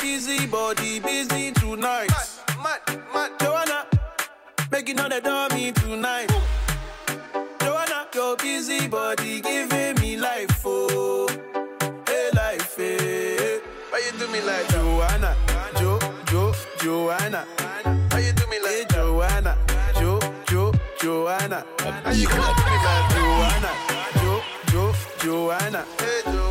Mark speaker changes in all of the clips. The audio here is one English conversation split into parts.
Speaker 1: busy body busy tonight. Mad, mad, mad. Joanna, making all the dummy tonight. Joanna, your busy body giving me life, oh, hey life, hey. Why you do me like Joanna, Jo, Jo, Joanna? Why you do me like hey, Joanna, Jo, Jo, Joanna? Why you do me like Joanna, Jo, Jo, Joanna? Hey Joanna,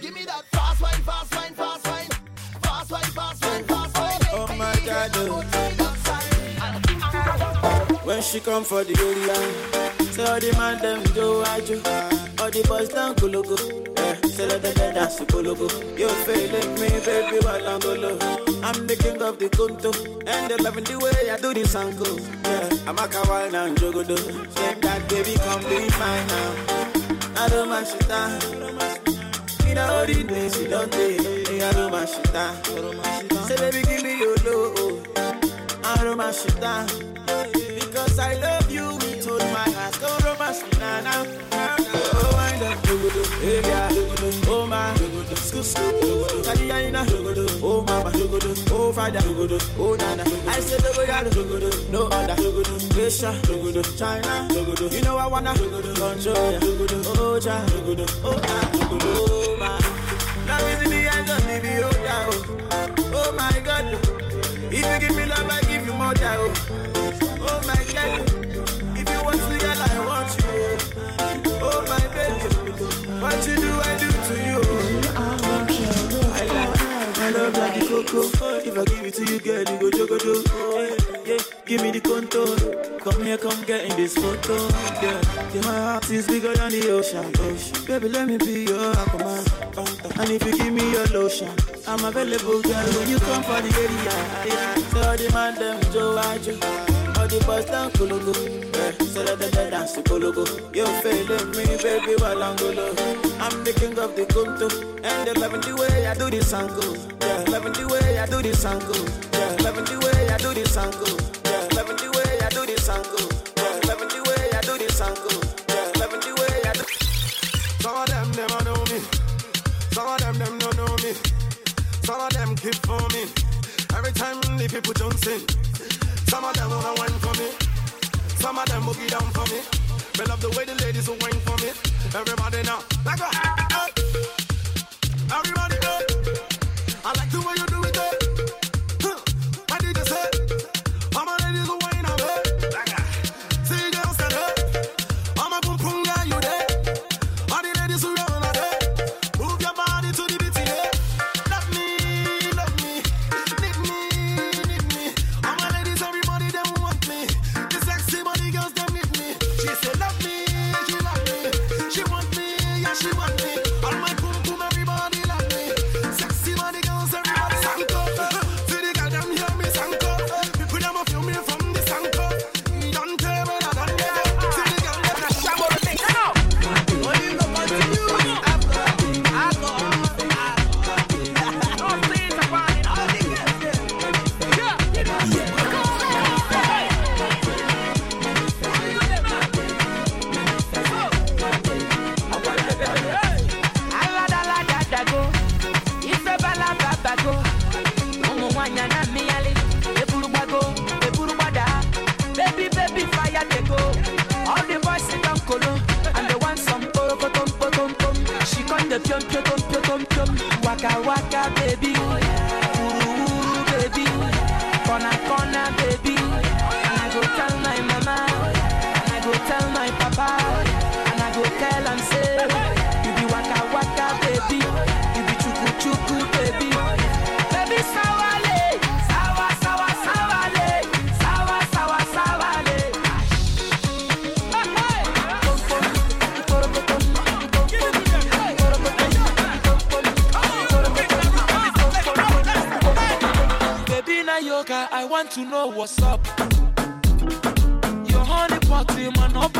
Speaker 2: Give me that fast wine, fast wine, fast wine, fast wine, fast wine, fast wine.
Speaker 1: Oh my God, oh.
Speaker 2: Boat to the dock side and anchor down.
Speaker 1: When she come for the area, say all the man them do ajo, all the boys down kologo. Yeah, say let them dance kologo. You feeling me, baby, while I'm below. I'm the king of the conto, and they loving the way I do this angle. Yeah, I'm a kawaii now, jogodo. Say that baby, come be mine now. I don't mind shit down. You know all the days you don't take. I don't mind shit. Say baby, give me your love. I don't mind shit down. Because I love you with all my heart. Romance me now. Oh, wind up, hey yeah, oh my, scoop, scoop, kadiyaina, oh mama, oh father, oh nana. I say dogodo, dogodo, no other, Asia, China. You know I wanna, control ya, oh dogodo, oh ah, oh. Now is in the eyes of me, be oh oh, oh my God. Oh. If you give me love, I give you more, oh. Oh my God, oh. if you want me, girl, I want you. Oh, oh my baby, what you do, I do to you. I like, I love like the cocoa. If I give it to you, girl, you go jogodo. Oh, yeah, yeah, give me the contour. Come here, come get in this photo. Yeah, yeah, my heart is bigger than the ocean. ocean. Baby, let me be your aquaman. And if you give me your lotion, I'm available, girl. When you come for the area, yeah. So all the man them Joe Ajo. All the boys down Kologo. Yeah, so let them dance to Kologo. You feeling me, baby, while I'm. I'm the king of the conto. And they loving the way I do this this angle. Yeah, loving the way I do this this angle. Yeah, loving the way I do this angle. Yeah, loving the way I do. This angle. Love me the way I do this angle.
Speaker 3: Some of them never know me. Some of them them don't know me. Some of them keep for me. Every time the people jump. Some of them wanna wine for me. Some of them boogie down for me. They love the way the ladies will wine for me. Everybody now, like a, everybody want
Speaker 4: to know what's up. Your honey pot,
Speaker 5: man, up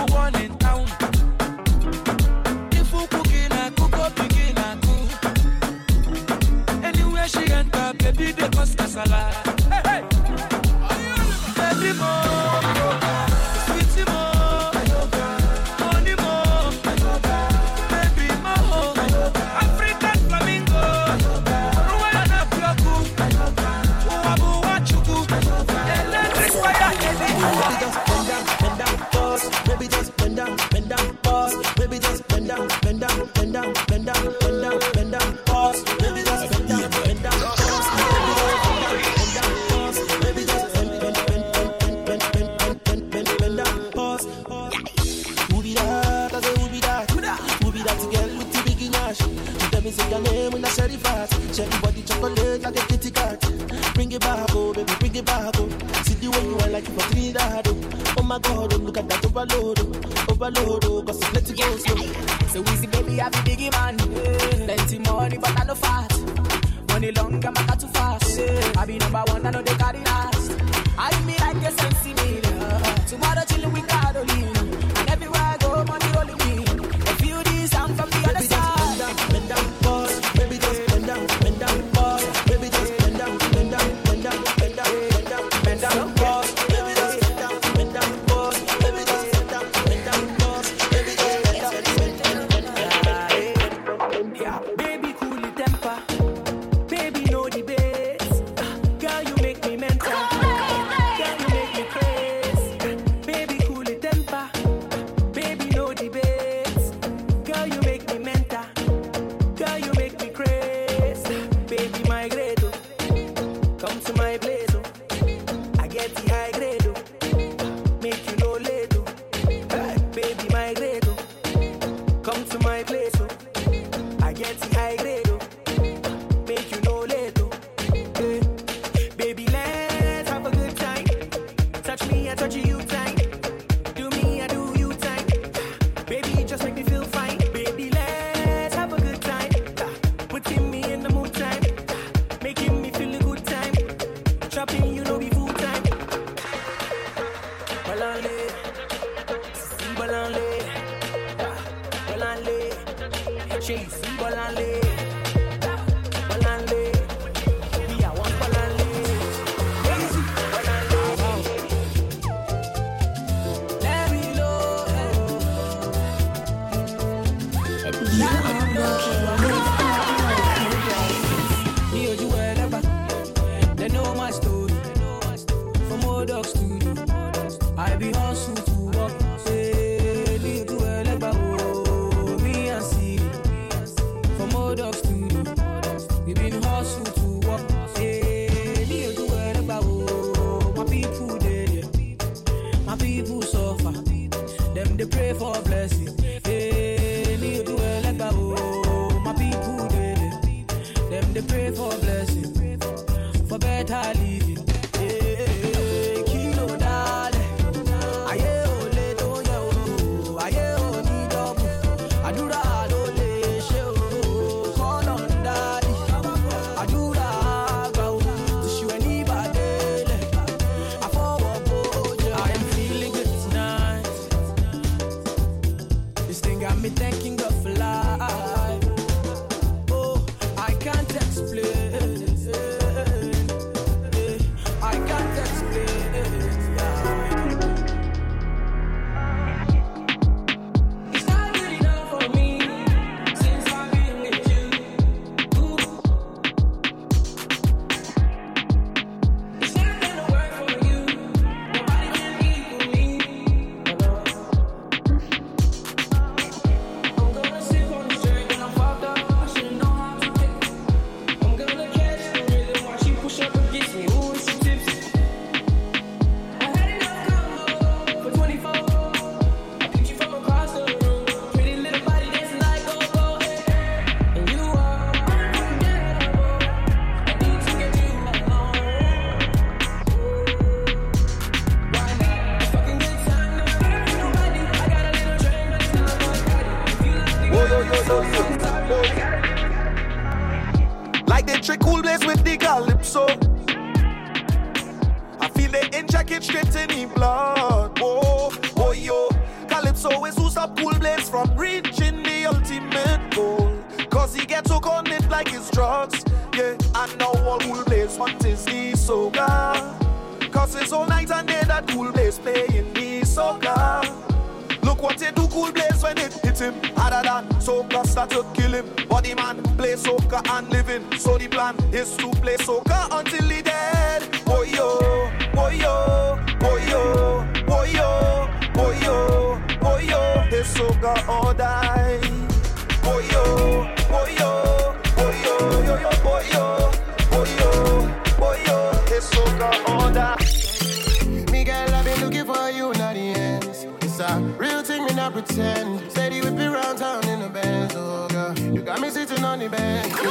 Speaker 5: to
Speaker 6: kill him. Body man play soccer and living. So the plan is to play soca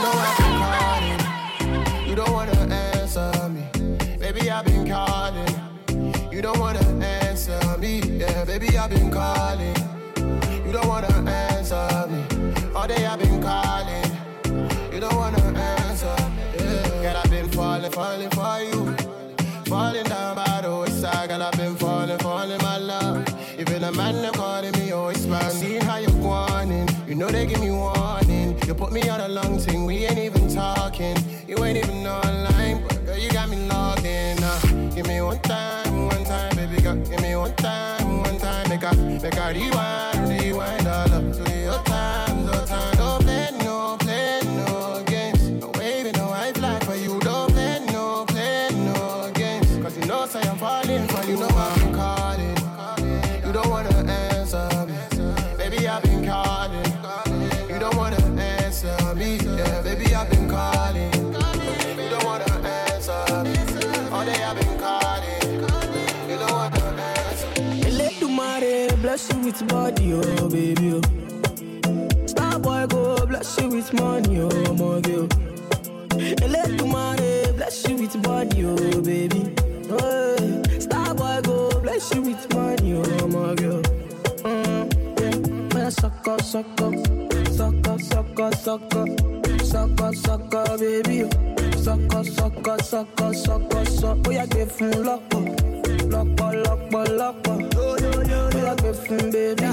Speaker 7: know I've been calling. You don't wanna answer me, baby. I've been calling. You don't wanna answer me, yeah, baby. I've been calling. You don't wanna answer me. All day I've been calling. You don't wanna answer me, yeah. Girl, I've been falling, falling for you. Falling down by the wayside, and I've been falling, falling, my love. Even a man they calling me always man. Seeing how you're going, you know they give me warning. You put me on a long thing, talking. You ain't even online, but girl, you got me logged in. Uh, give me one time, one time, baby girl. Give me one time, one time. Make a, make a rewind, rewind all
Speaker 5: with body, oh baby. Oh. Star boy go bless you with money, oh my girl. Eledumare bless you with body, oh baby. Oh. Star boy go bless you with money, oh my girl. Mm, yeah. Suck up, suck up, suck up, suck up, suck up, suck up, suck up, baby. oh. Suck up, suck up, suck up, suck up, suck. Oh yeah, give him lock up. lọ́pọ̀ lọ́pọ̀ lọ́pọ̀ bóyá gbé fún bébí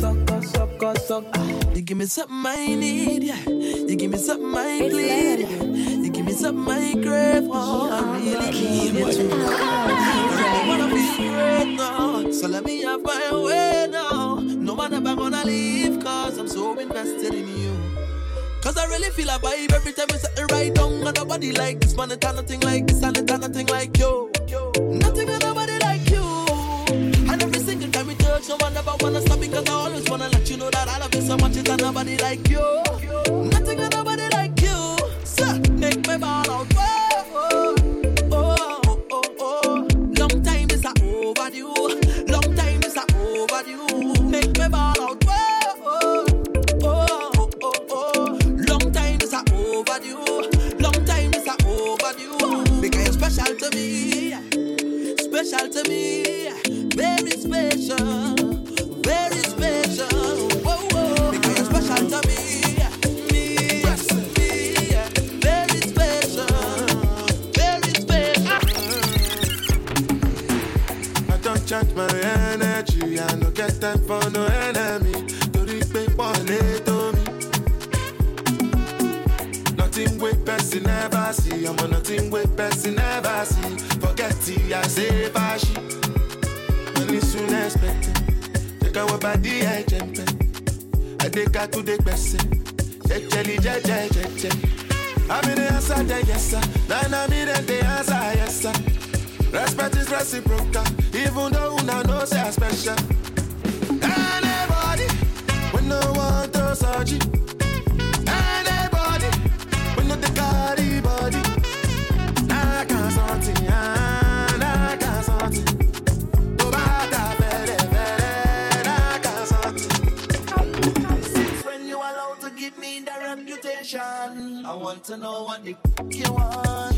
Speaker 5: sọ́kọ̀ sọ́kọ̀ sọ́kọ̀.
Speaker 1: You give me something I need, yeah. You give me something I need, yeah. You give me something I crave, oh, I really need it too. I wanna feel great now, so let me have my way now. No one ever gonna leave, cause I'm so invested in you. Cause I really feel a vibe every time you set it right down. And nobody like this, man, it's nothing like this, and it's nothing like you. Nothing and nobody single time we touch, no one ever wanna stop because I always wanna let you know that I love you so much, it's nobody like you. Nothing and nobody like you. So, make me ball out. Oh, oh, oh, oh. Long time is overdue. Long time is overdue. Make me ball out. Oh, oh, oh, oh. Long time is overdue. Long time is overdue. Because you're special to me. Special to me. Very special.
Speaker 8: Person never see. Forget it, I say fashi. Money soon expected. Take our body, I jump. I take her to the gbese. Jejeli, jeje, jeje. I'm in the answer, the yes sir. Then I'm in the answer, yes sir. Respect is reciprocal, even though una know say I special. Anybody, when no one to search
Speaker 6: want to know what
Speaker 9: the you
Speaker 2: want.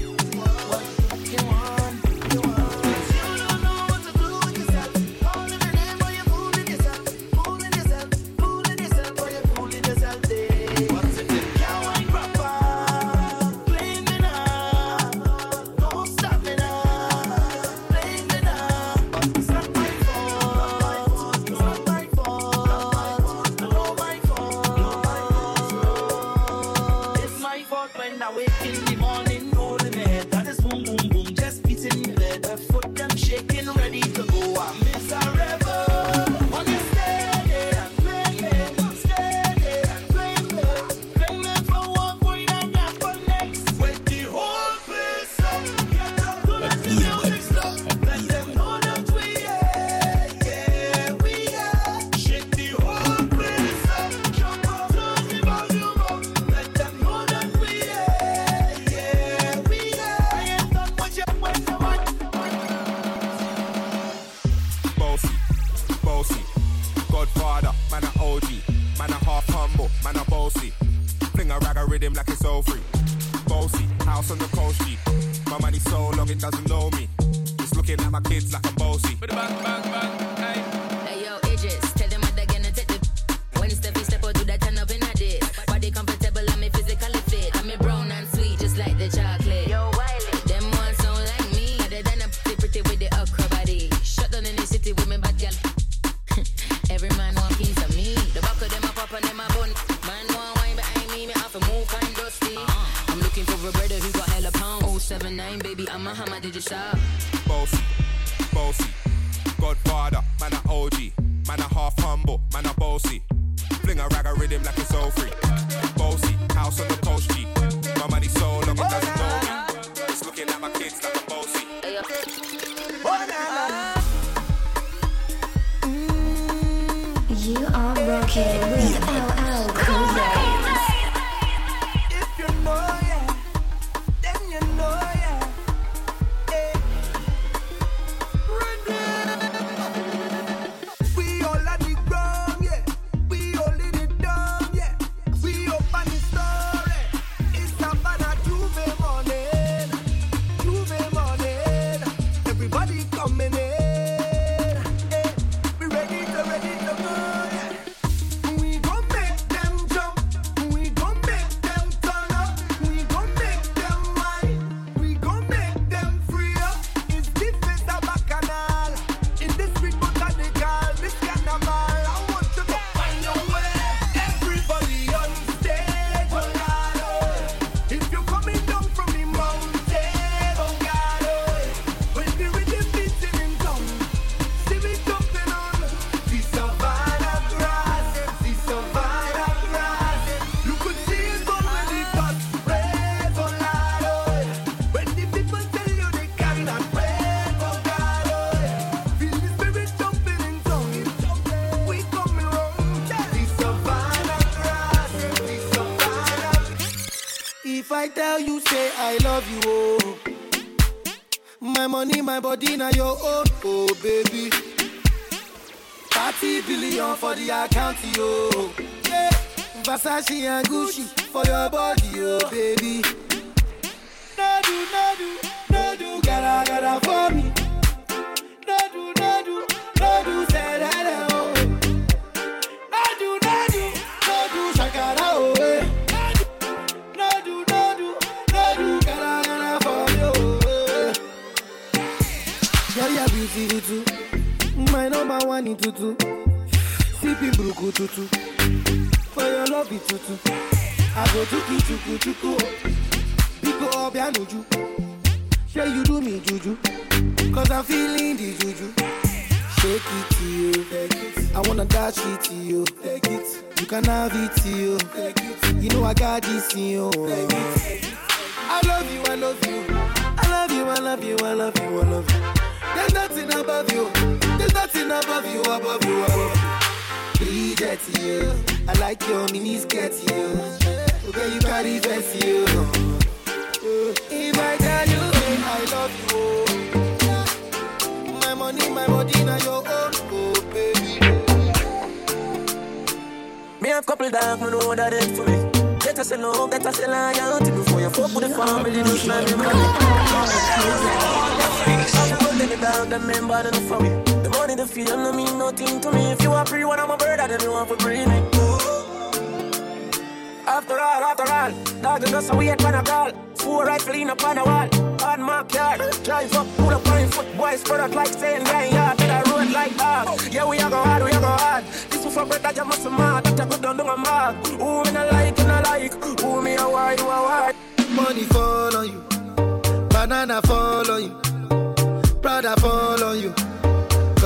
Speaker 2: Yo. Yeah. Versace and Gucci for your body, oh baby. I go tuku tuku tuku. Biko obianuju. Sure you do me juju. Cause I'm feeling the juju. Shake it to you. I wanna dash it to you. Take it. You can have it to you. Take it. You know I got this in you. Take it. I love you, I love you. I love you, I love you, I love you, I love you. There's nothing above you. There's nothing above you, above you, above you. Bridget, you. I like your mini skirt, you. Okay, you carry vest, you. If I tell you, I love you. oh. My money, my body, now your own, oh baby.
Speaker 4: Me have couple dogs, me know that it for me. Get us Better say no, better say loyalty before you for your fuck with the family. Just let me I'm the dog, them men bad enough for me. The money, the no mean nothing to me. If you are free, when I'm a bird, then you want to bring me. After all, after all, dog just a weird kind of call. Four rifle in up on the wall, on my car. Drive up, pull up on foot, boys spread out like saying, yeah, yeah, to the road like that. Yeah, we are go hard, we are go hard. This is for that you must mad, that you go down to my mark. Who me not like, you not like, who me a why, you a why.
Speaker 2: Money fall on you. Banana fall on you. Prada fall on you.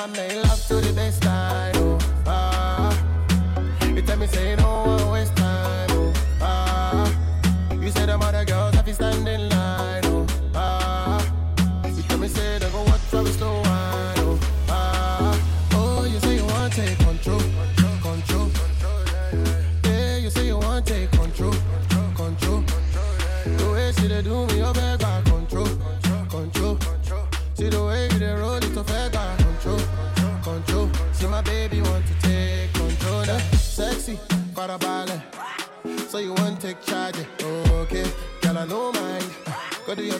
Speaker 7: one they love.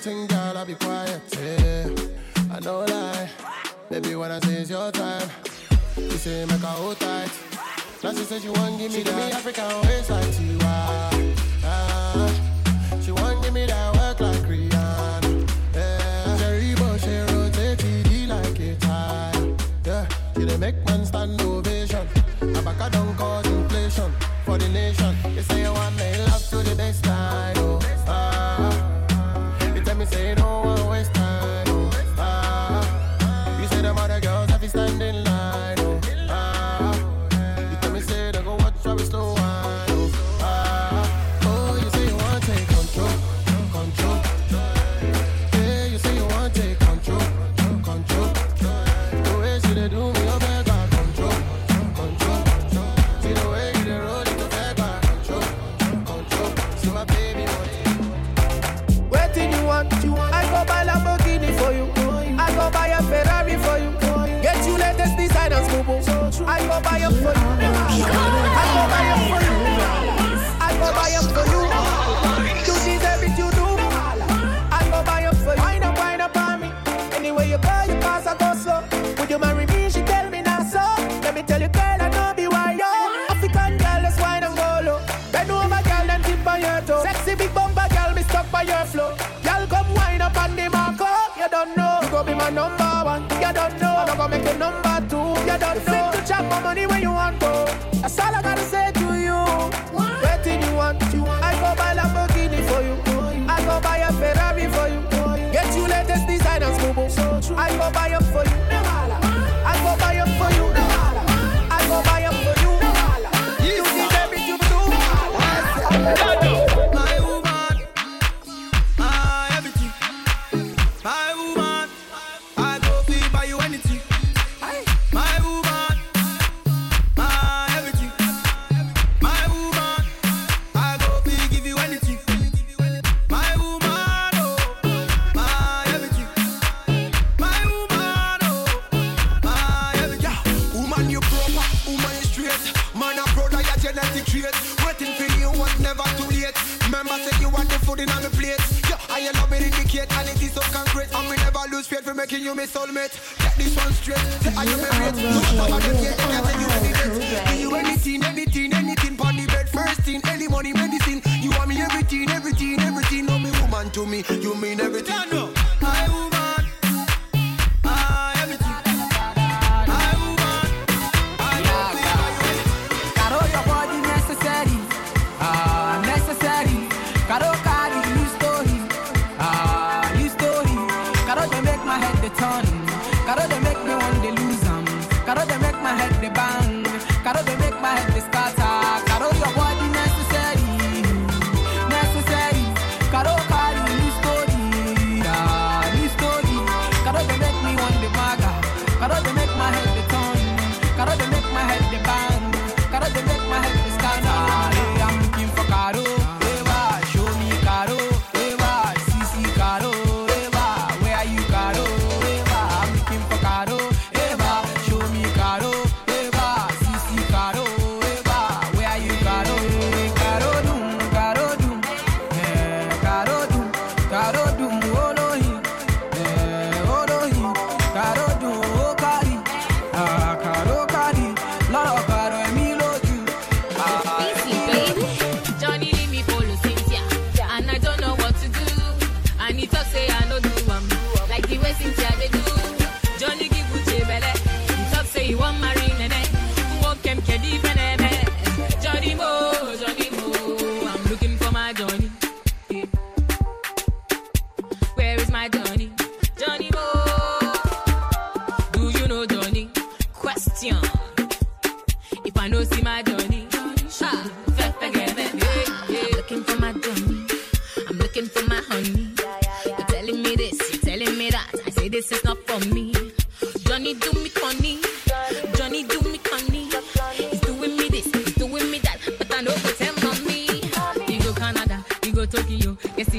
Speaker 10: thing, girl, I'll be quiet. Yeah. I know lie. Baby, when I say it's your time, you say make a hold tight. Now she said she want give me she that. Give me African waist like Tiwa. Ah. She want give me that work like Rihanna. Yeah. cherry Bush, she rotate TD like a tie. Yeah. She make man stand
Speaker 11: over. That's all I gotta say to you. What? What do you want? You want? I go buy Lamborghini for you. I go buy a Ferrari for you. Get you latest design boo smoke. I go buy
Speaker 2: a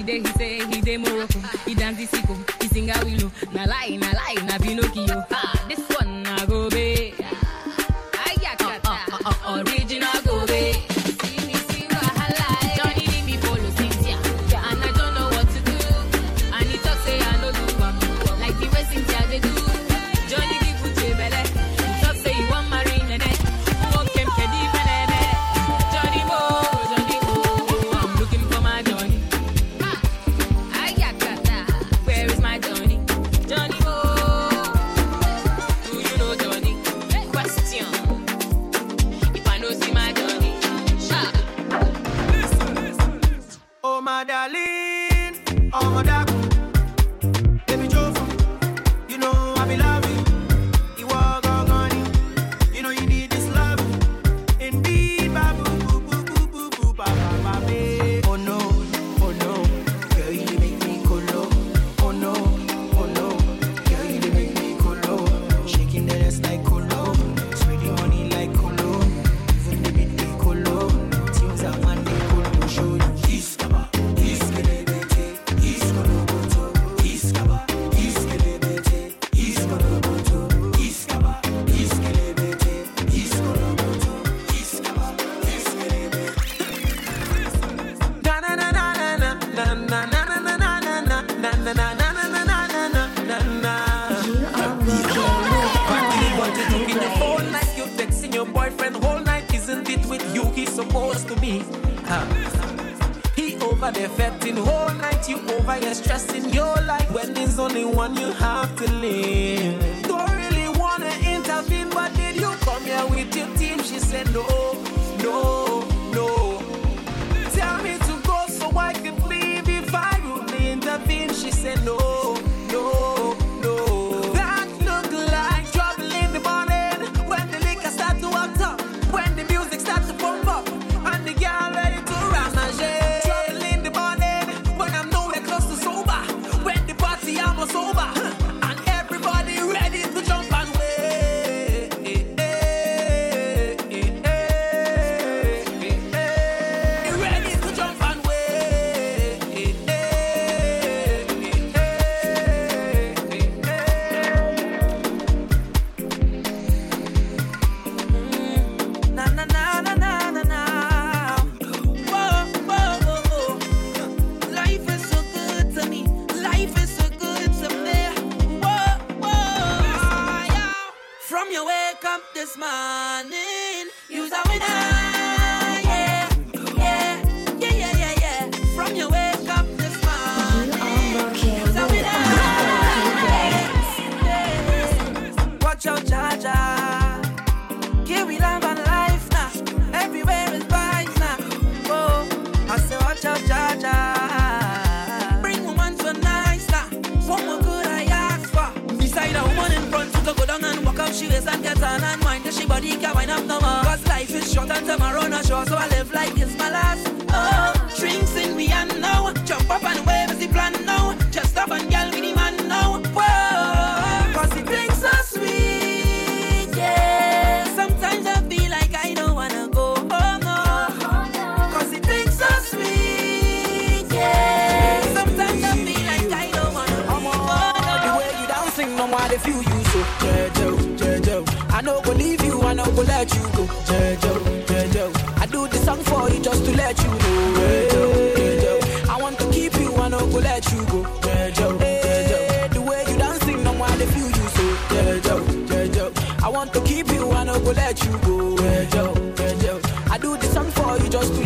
Speaker 9: he say he dey Morocco, he dance the sicko, he sing a willow. Na lie, na lie, na
Speaker 5: They're fetting whole night, you over, you're stressing your life when there's only one you have to live. Don't really wanna intervene, but did you come here with your team? She said no. go let you go. Jejo, Jejo. I do this song for you just to let you know. Jejo, Jejo. I want to keep you, I no go let you go. Jejo, Jejo. The way you dancing, no more they feel you so. Jejo, Jejo. I want to keep you, I no go let you go. Jejo, Jejo. I do this song for you just to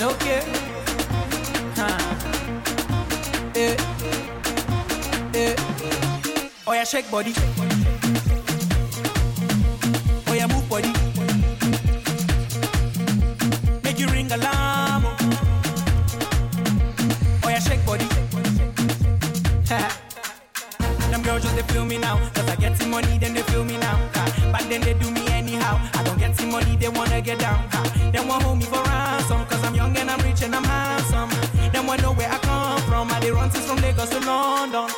Speaker 5: it's okay. Huh. Eh. Eh.
Speaker 2: Oh yeah, shake body. Oh yeah, move body. Make you ring alarm. Oh, oh yeah, shake body. Them girls just they feel me now. Cause I get some money, then they feel me now. Huh. Back then they do me anyhow. I don't get some money, they wanna get down. Huh. They want hold me for ransom young and I'm rich and I'm handsome. Them one know where I come from. I they run since from Lagos to London.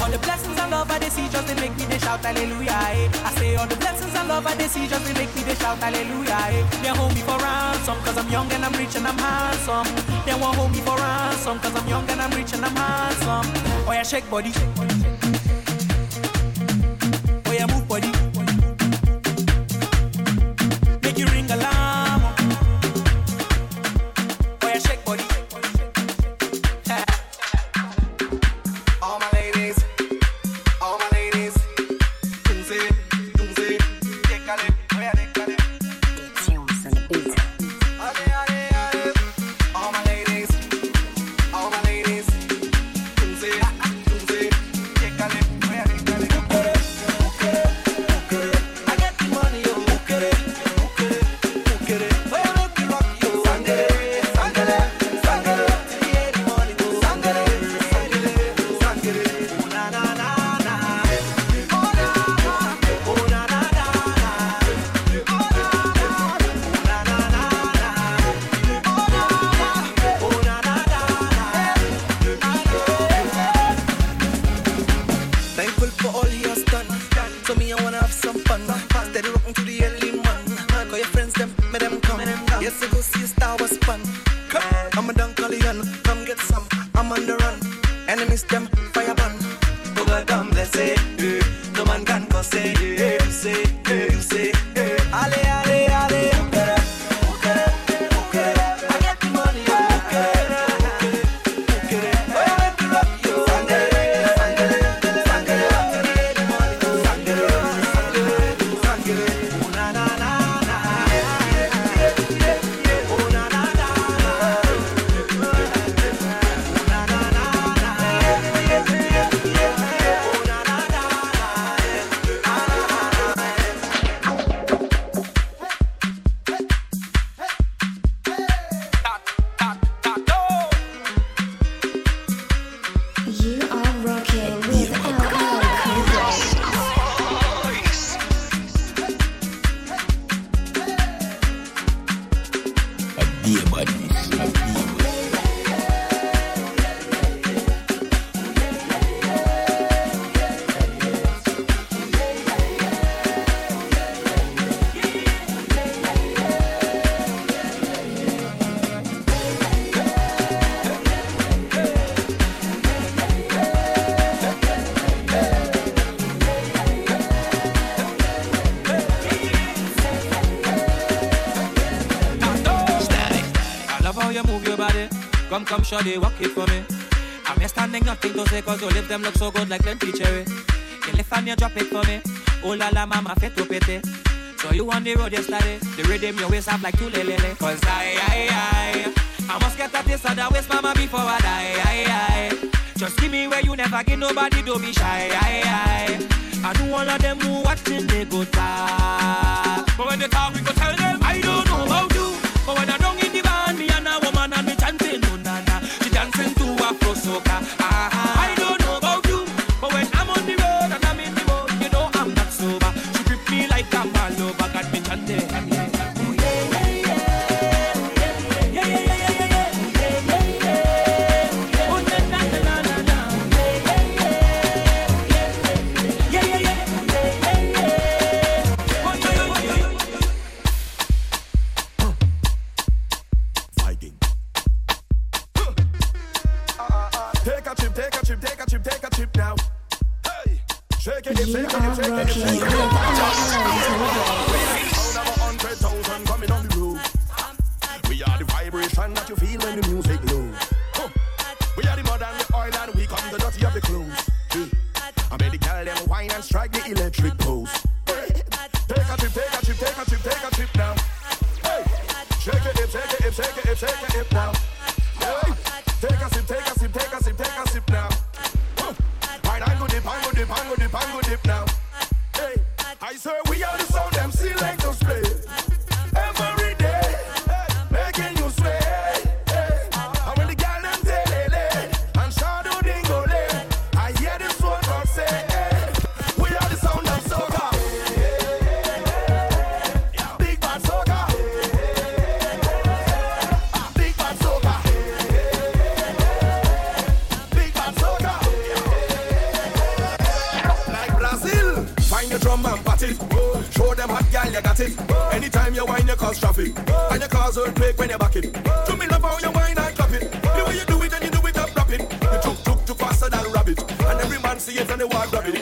Speaker 2: All the blessings and love I they see just they make me they shout hallelujah. I say all the blessings and love I they see just they make me they shout hallelujah. They hold me for ransom cause I'm young and I'm rich and I'm handsome. They won't hold me for ransom cause I'm young and I'm rich and I'm handsome. Oh yeah, shake body. Shake body, shake body.
Speaker 12: Come,
Speaker 13: shawty, walk it for me. I'm here standing, nothing to say, cause your lips them look so good like plenty cherry. You lift and you drop it for me. Oh la la, mama, fit to pity. So you on the road yesterday. The rhythm your waist up like two lele. Cause I, I, I, I must get a taste of that waist, mama, before I die. I, I. Just give me where you never get nobody, don't be shy. I, I. I know all of them who watching, they go talk. But when they talk, we go tell them, I don't know about you. But when I
Speaker 8: it. Anytime you whine, you cause traffic, and you cause earthquake when you back it. To me love how you whine and clap it. The way you do it and you do it up rapid. You tuk tuk tuk faster than a rabbit, and every man see it and they walk grab it.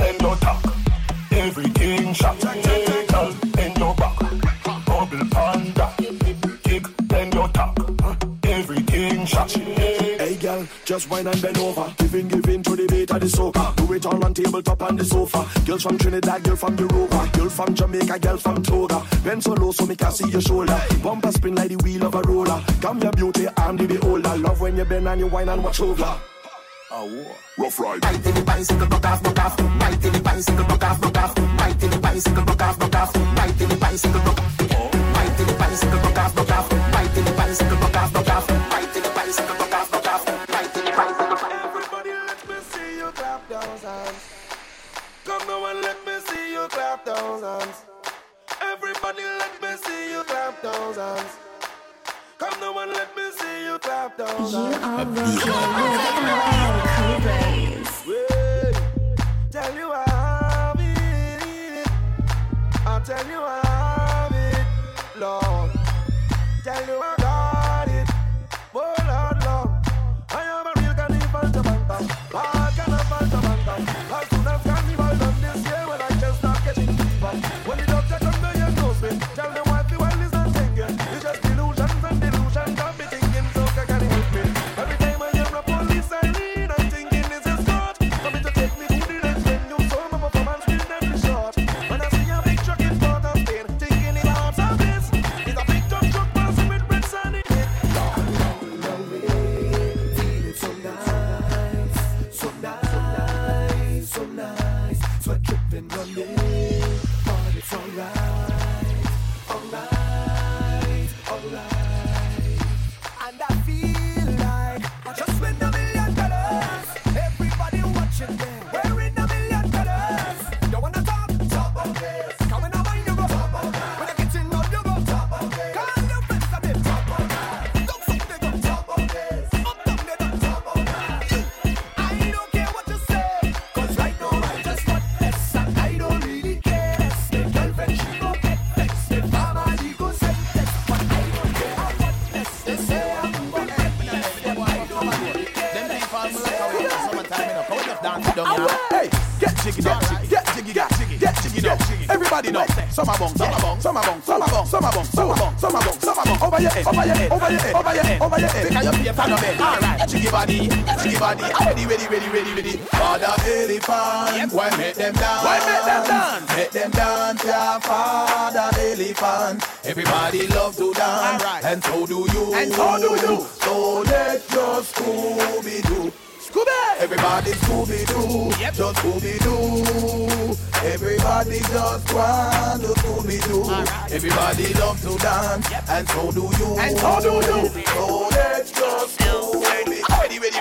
Speaker 8: And your
Speaker 14: tack, everything shot. Your kick and your everything shot.
Speaker 8: Hey girl, just wine and bend over. Giving, giving to the beat of the soca. Do it all on tabletop on the sofa. Girls from Trinidad, girl from Europa. Girl from Jamaica, girl from Toga. Bend so low so me can see your shoulder. Bumper spin like the wheel of a roller. Come your beauty, I'm the beholder. Love when you bend and you wine and watch over.
Speaker 14: Rough ride.
Speaker 4: Bite. Bite. Bite. Bite. Bite. Bite. Bite Everybody, let me see you clap those hands.
Speaker 8: Come let me see you clap those hands. Everybody, let me see you clap those hands. Come down and let me see you clap down.
Speaker 15: You are rolling with
Speaker 8: cobras. Tell you I have it. I'll tell you I have it, Lord. Tell you I have it.
Speaker 16: body, everybody, ready, ready, ready, ready, ready. Father elephant, why make them dance? Why make them dance? Make them dance, yeah, father elephant. Everybody love to dance, right. and so do you. And so do you. So let your Scooby Doo. Scooby! Everybody Scooby do, yep. just Scooby do. Everybody just want to Scooby do. Right. Everybody love to dance, yep. and so do you. And so do you. So
Speaker 17: let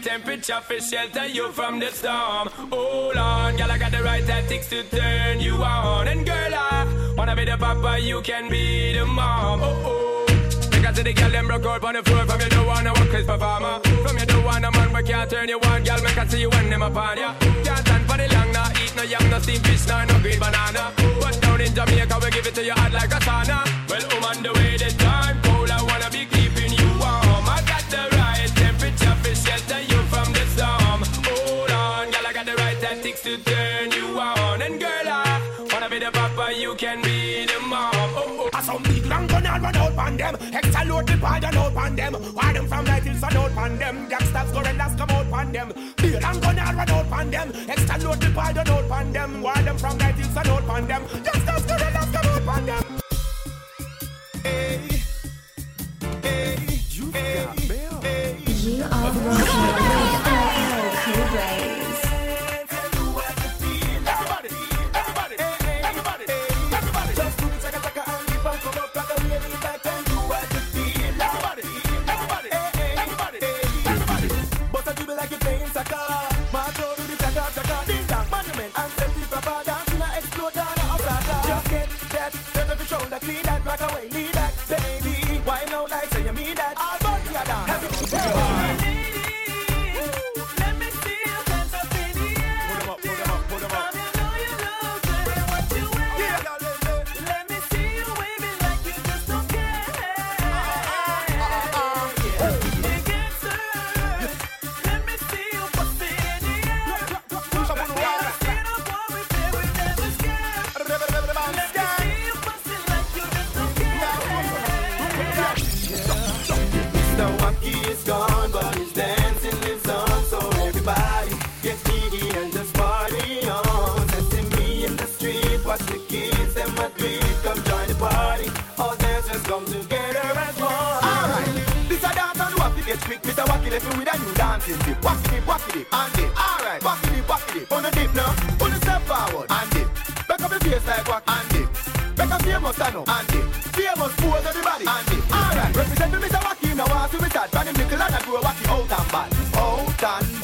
Speaker 5: right temperature for shelter you from the storm. Hold on, girl, I got the right tactics to turn you on. And girl, I wanna be the papa, you can be the mom. Oh oh. Because of the girl, them broke up on the floor from you, don't wanna work crisp performer. From you, don't wanna man, we can't turn you on, girl, make I see you when them upon ya. Can't stand for the long, nah, eat no yam, no steam fish, nah, no green banana. But down in Jamaica, we give it to you hot like a sauna. Well, woman, um, the way the time. from the storm. Hold on, girl, I got the
Speaker 18: right tactics to turn you on. And girl, I wanna be the papa, you can be the mom. Oh, oh. I saw big long gun and run out on them. Extra load the pardon out on them. Why them from night till sun out on them. Gangsters, go and gorillas come out on them. Big long gun and run out on them. Extra load the pardon out on them. Why them from night till sun out on them. Gangsters, go and gorillas come out on them. Hey. You are broken. dancing dip. Walk it, walk it, and dip. Alright, walk it, walk it, on a dip now. Pull yourself forward and dip. Back up your face like walk and dip. make up famous stand up and dip. Famous pose everybody and dip. Alright, represent me Mr. Wacky now. I see me start running nickel and I grow wacky old and bad. old and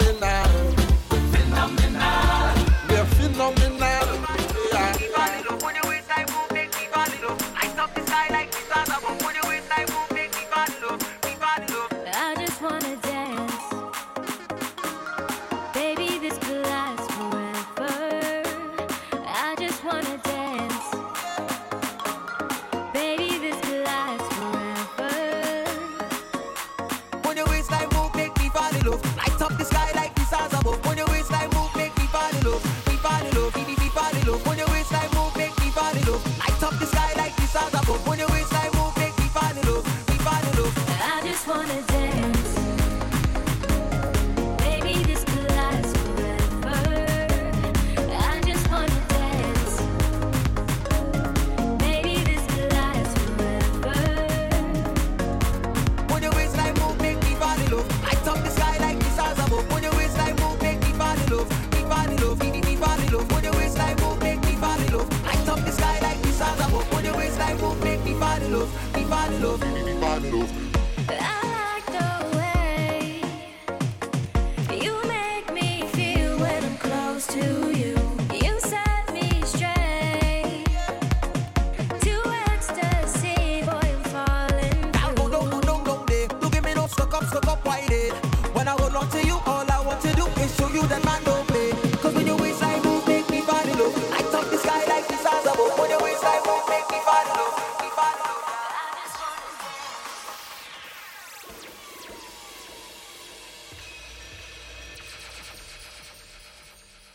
Speaker 19: phenomenal.
Speaker 20: Phenomenal.